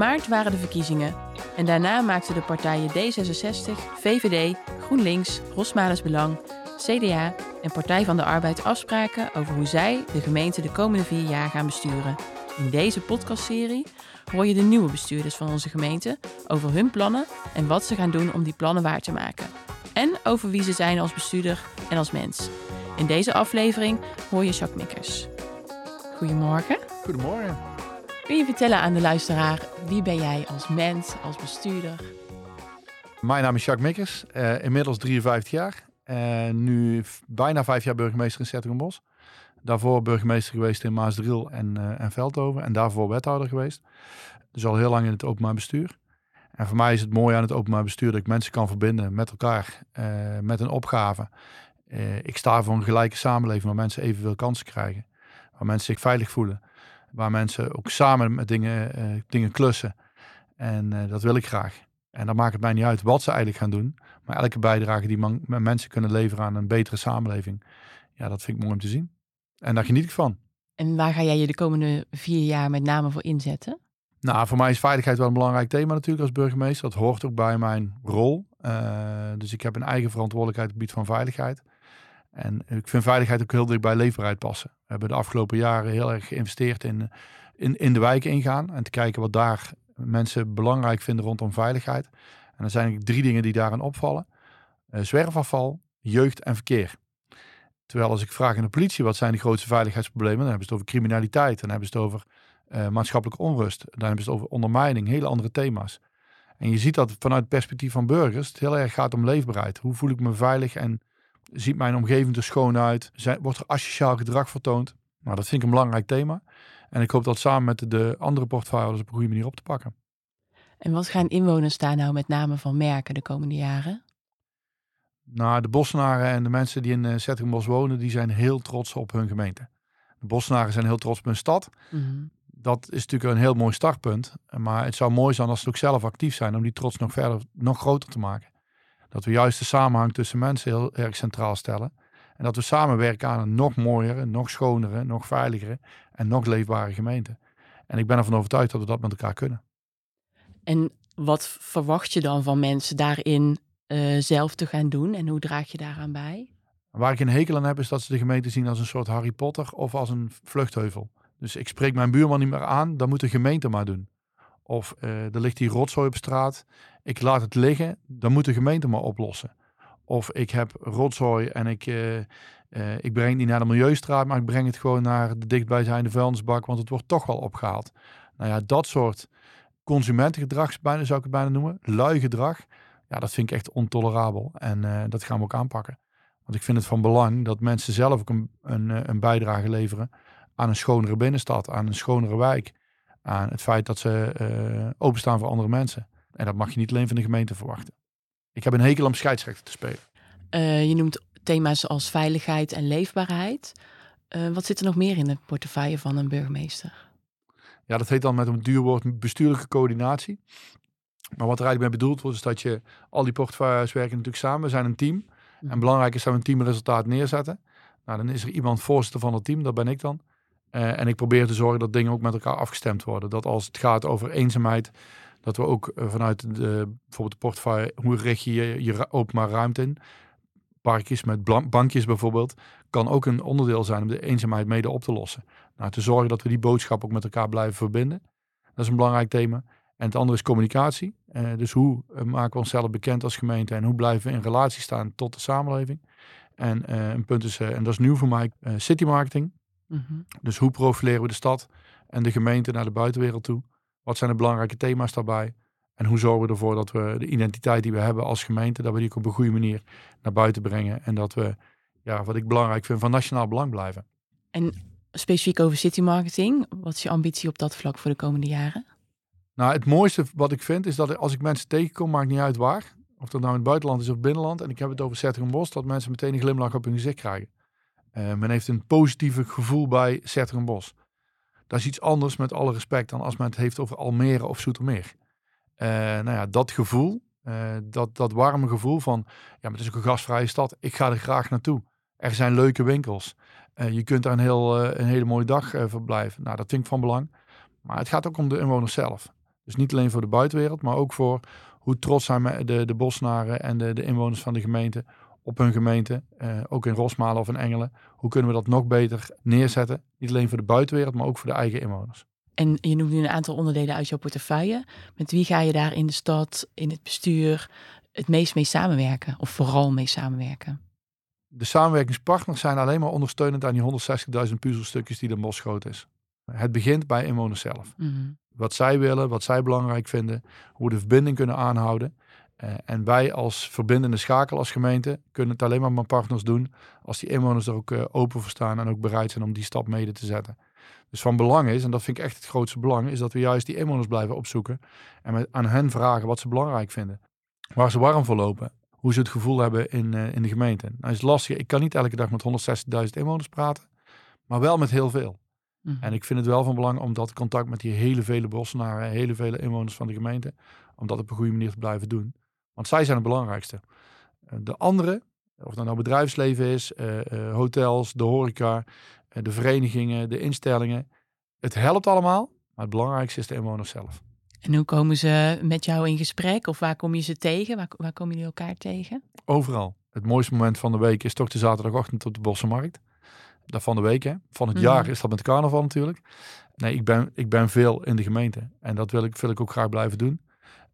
maart waren de verkiezingen. En daarna maakten de partijen D66, VVD, GroenLinks, Rosmales Belang, CDA en Partij van de Arbeid afspraken over hoe zij de gemeente de komende vier jaar gaan besturen. In deze podcastserie hoor je de nieuwe bestuurders van onze gemeente over hun plannen en wat ze gaan doen om die plannen waar te maken. En over wie ze zijn als bestuurder en als mens. In deze aflevering hoor je Jacques Mikkers. Goedemorgen. Goedemorgen. Kun je vertellen aan de luisteraar wie ben jij als mens, als bestuurder? Mijn naam is Jacques Mikkers, uh, inmiddels 53 jaar. Nu bijna vijf jaar burgemeester in Zettingenbos. Daarvoor burgemeester geweest in Maasdriel en, uh, en Veldhoven. En daarvoor wethouder geweest. Dus al heel lang in het openbaar bestuur. En voor mij is het mooi aan het openbaar bestuur dat ik mensen kan verbinden met elkaar. met een opgave. ik sta voor een gelijke samenleving waar mensen evenveel kansen krijgen. Waar mensen zich veilig voelen. Waar mensen ook samen met dingen, uh, dingen klussen. En uh, dat wil ik graag. En dan maakt het mij niet uit wat ze eigenlijk gaan doen. Maar elke bijdrage die man, mensen kunnen leveren aan een betere samenleving. Ja, dat vind ik mooi om te zien. En daar geniet ik van. En waar ga jij je de komende vier jaar met name voor inzetten? Nou, voor mij is veiligheid wel een belangrijk thema natuurlijk als burgemeester. Dat hoort ook bij mijn rol. Uh, dus ik heb een eigen verantwoordelijkheid op het gebied van veiligheid. En ik vind veiligheid ook heel dicht bij leefbaarheid passen. We hebben de afgelopen jaren heel erg geïnvesteerd in, in, in de wijken ingaan. En te kijken wat daar mensen belangrijk vinden rondom veiligheid. En er zijn drie dingen die daarin opvallen. Uh, zwerfafval, jeugd en verkeer. Terwijl als ik vraag aan de politie wat zijn de grootste veiligheidsproblemen, dan hebben ze het over criminaliteit, dan hebben ze het over uh, maatschappelijke onrust, dan hebben ze het over ondermijning, hele andere thema's. En je ziet dat vanuit het perspectief van burgers het heel erg gaat om leefbaarheid. Hoe voel ik me veilig en ziet mijn omgeving er schoon uit? Wordt er asociaal gedrag vertoond? Nou, dat vind ik een belangrijk thema. En ik hoop dat samen met de andere portfolio's op een goede manier op te pakken. En wat gaan inwoners daar nou met name van merken de komende jaren? Nou, de Bosnaren en de mensen die in uh, wonen, die zijn heel trots op hun gemeente. De Bosnaren zijn heel trots op hun stad. Mhm. Dat is natuurlijk een heel mooi startpunt. Maar het zou mooi zijn als ze ook zelf actief zijn om die trots nog verder, nog groter te maken. Dat we juist de samenhang tussen mensen heel erg centraal stellen. En dat we samenwerken aan een nog mooiere, nog schonere, nog veiligere en nog leefbare gemeente. En ik ben ervan overtuigd dat we dat met elkaar kunnen. En wat verwacht je dan van mensen daarin uh, zelf te gaan doen en hoe draag je daaraan bij? Waar ik een hekel aan heb is dat ze de gemeente zien als een soort Harry Potter of als een vluchtheuvel. Dus ik spreek mijn buurman niet meer aan, dat moet de gemeente maar doen. Of uh, er ligt hier rotzooi op straat, ik laat het liggen, dan moet de gemeente maar oplossen. Of ik heb rotzooi en ik, uh, uh, ik breng niet naar de milieustraat, maar ik breng het gewoon naar de dichtbijzijnde vuilnisbak, want het wordt toch wel opgehaald. Nou ja, dat soort consumentengedrag zou ik het bijna noemen, lui gedrag, ja, dat vind ik echt ontolerabel. En dat gaan we ook aanpakken. Want ik vind het van belang dat mensen zelf ook een, een, een bijdrage leveren aan een schonere binnenstad, aan een schonere wijk, aan het feit dat ze openstaan voor andere mensen. En dat mag je niet alleen van de gemeente verwachten. Ik heb een hekel om scheidsrechter te spelen. Uh, je noemt thema's als veiligheid en leefbaarheid. Uh, wat zit er nog meer in de portefeuille van een burgemeester? Ja, dat heet dan met een duur woord bestuurlijke coördinatie. Maar wat er eigenlijk mee bedoeld wordt, is dat je al die portefeuilles werken natuurlijk samen. We zijn een team. En belangrijk is dat we een teamresultaat neerzetten. Nou, dan is er iemand voorzitter van het team, dat ben ik dan. Uh, en ik probeer te zorgen dat dingen ook met elkaar afgestemd worden. Dat als het gaat over eenzaamheid, dat we ook eh, vanuit de, bijvoorbeeld de portefeuille, hoe richt je je, je openbaar ruimte in? Parkjes met bankjes bijvoorbeeld, kan ook een onderdeel zijn om de eenzaamheid mede op te lossen. Nou, te zorgen dat we die boodschap ook met elkaar blijven verbinden. Dat is een belangrijk thema. En het andere is communicatie. Uh, dus hoe maken we onszelf bekend als gemeente en hoe blijven we in relatie staan tot de samenleving? En een punt is, en dat is nieuw voor mij, city marketing. Mm -hmm. Dus hoe profileren we de stad en de gemeente naar de buitenwereld toe? Wat zijn de belangrijke thema's daarbij? En hoe zorgen we ervoor dat we de identiteit die we hebben als gemeente, dat we die op een goede manier naar buiten brengen. En dat we, ja, wat ik belangrijk vind, van nationaal belang blijven. En specifiek over city marketing, wat is je ambitie op dat vlak voor de komende jaren? Nou, het mooiste wat ik vind is dat als ik mensen tegenkom, maakt niet uit waar. Of dat nou in het buitenland is of binnenland. En ik heb het over Bos, dat mensen meteen een glimlach op hun gezicht krijgen. Uh, men heeft een positieve gevoel bij Bos. Dat is iets anders met alle respect dan als men het heeft over Almere of Zoetermeer. Uh, nou ja, dat gevoel, uh, dat, dat warme gevoel van, ja, maar het is ook een gastvrije stad. Ik ga er graag naartoe. Er zijn leuke winkels. Je kunt daar een, heel, een hele mooie dag verblijven. Nou, dat vind ik van belang. Maar het gaat ook om de inwoners zelf. Dus niet alleen voor de buitenwereld, maar ook voor hoe trots zijn de, de bosnaren en de, de inwoners van de gemeente op hun gemeente. Uh, ook in Rosmalen of in Engelen. Hoe kunnen we dat nog beter neerzetten? Niet alleen voor de buitenwereld, maar ook voor de eigen inwoners. En je noemt nu een aantal onderdelen uit jouw portefeuille. Met wie ga je daar in de stad, in het bestuur, het meest mee samenwerken? Of vooral mee samenwerken? De samenwerkingspartners zijn alleen maar ondersteunend aan die 160.000 puzzelstukjes die de bos groot is. Het begint bij inwoners zelf. Mhm. Wat zij willen, wat zij belangrijk vinden, hoe we de verbinding kunnen aanhouden. Uh, en wij als verbindende schakel als gemeente kunnen het alleen maar met partners doen als die inwoners er ook uh, open voor staan en ook bereid zijn om die stap mede te zetten. Dus van belang is, en dat vind ik echt het grootste belang, is dat we juist die inwoners blijven opzoeken en met, aan hen vragen wat ze belangrijk vinden. Waar ze warm voor lopen, hoe ze het gevoel hebben in, uh, in de gemeente. Nou is lastig, ik kan niet elke dag met 160.000 inwoners praten, maar wel met heel veel. Mhm. En ik vind het wel van belang om dat contact met die hele vele bossenaren, hele vele inwoners van de gemeente, om dat op een goede manier te blijven doen. Want zij zijn het belangrijkste. Eh, de andere, of dat nou bedrijfsleven is, uh, uh, hotels, de horeca, de verenigingen, de instellingen. Het helpt allemaal, maar het belangrijkste is de inwoners zelf. En hoe komen ze met jou in gesprek? Of waar kom je ze tegen? Waar, waar komen jullie elkaar tegen? Overal. Het mooiste moment van de week is toch de zaterdagochtend op de Bossenmarkt. Dat van de week, hè. Van het jaar mhm. is dat met carnaval natuurlijk. Nee, ik ben, ik ben veel in de gemeente. En dat wil ik, wil ik ook graag blijven doen.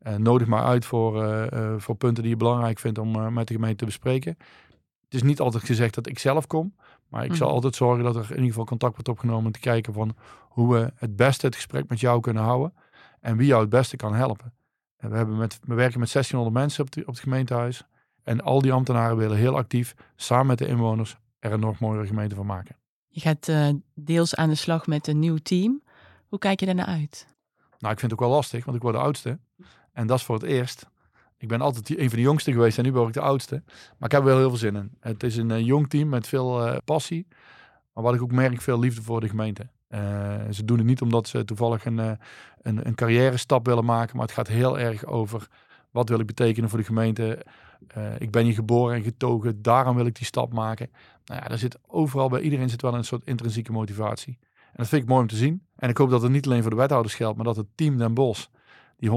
Uh, nodig maar uit voor, uh, uh, voor punten die je belangrijk vindt om met de gemeente te bespreken. Het is niet altijd gezegd dat ik zelf kom. Maar ik zal mhm. altijd zorgen dat er in ieder geval contact wordt opgenomen. Om te kijken van hoe we het beste het gesprek met jou kunnen houden. En wie jou het beste kan helpen. En we, hebben met, we werken met 1600 mensen op, op het gemeentehuis. En al die ambtenaren willen heel actief samen met de inwoners er een nog mooiere gemeente van maken. Je gaat deels aan de slag met een nieuw team. Hoe kijk je daarnaar uit? Nou, ik vind het ook wel lastig, want ik word de oudste. En dat is voor het eerst. Ik ben altijd een van de jongsten geweest en nu ben ik de oudste. Maar ik heb wel heel veel zin in. Het is een uh, jong team met veel uh, passie. Maar wat ik ook merk, veel liefde voor de gemeente. Uh, ze doen het niet omdat ze toevallig een, een, een carrière stap willen maken. Maar het gaat heel erg over wat wil ik betekenen voor de gemeente. ik ben hier geboren en getogen, daarom wil ik die stap maken. Nou ja, daar zit overal bij iedereen zit wel een soort intrinsieke motivatie. En dat vind ik mooi om te zien. En ik hoop dat het niet alleen voor de wethouders geldt, maar dat het team Den Bos die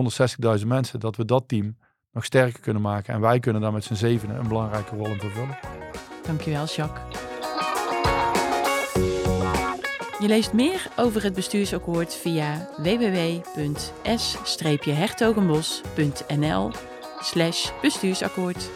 160.000 mensen, dat we dat team nog sterker kunnen maken. En wij kunnen daar met z'n zevenen een belangrijke rol in vervullen. Dankjewel, Jacques. Je leest meer over het bestuursakkoord via www.s-hertogenbos.nl bestuursakkoord.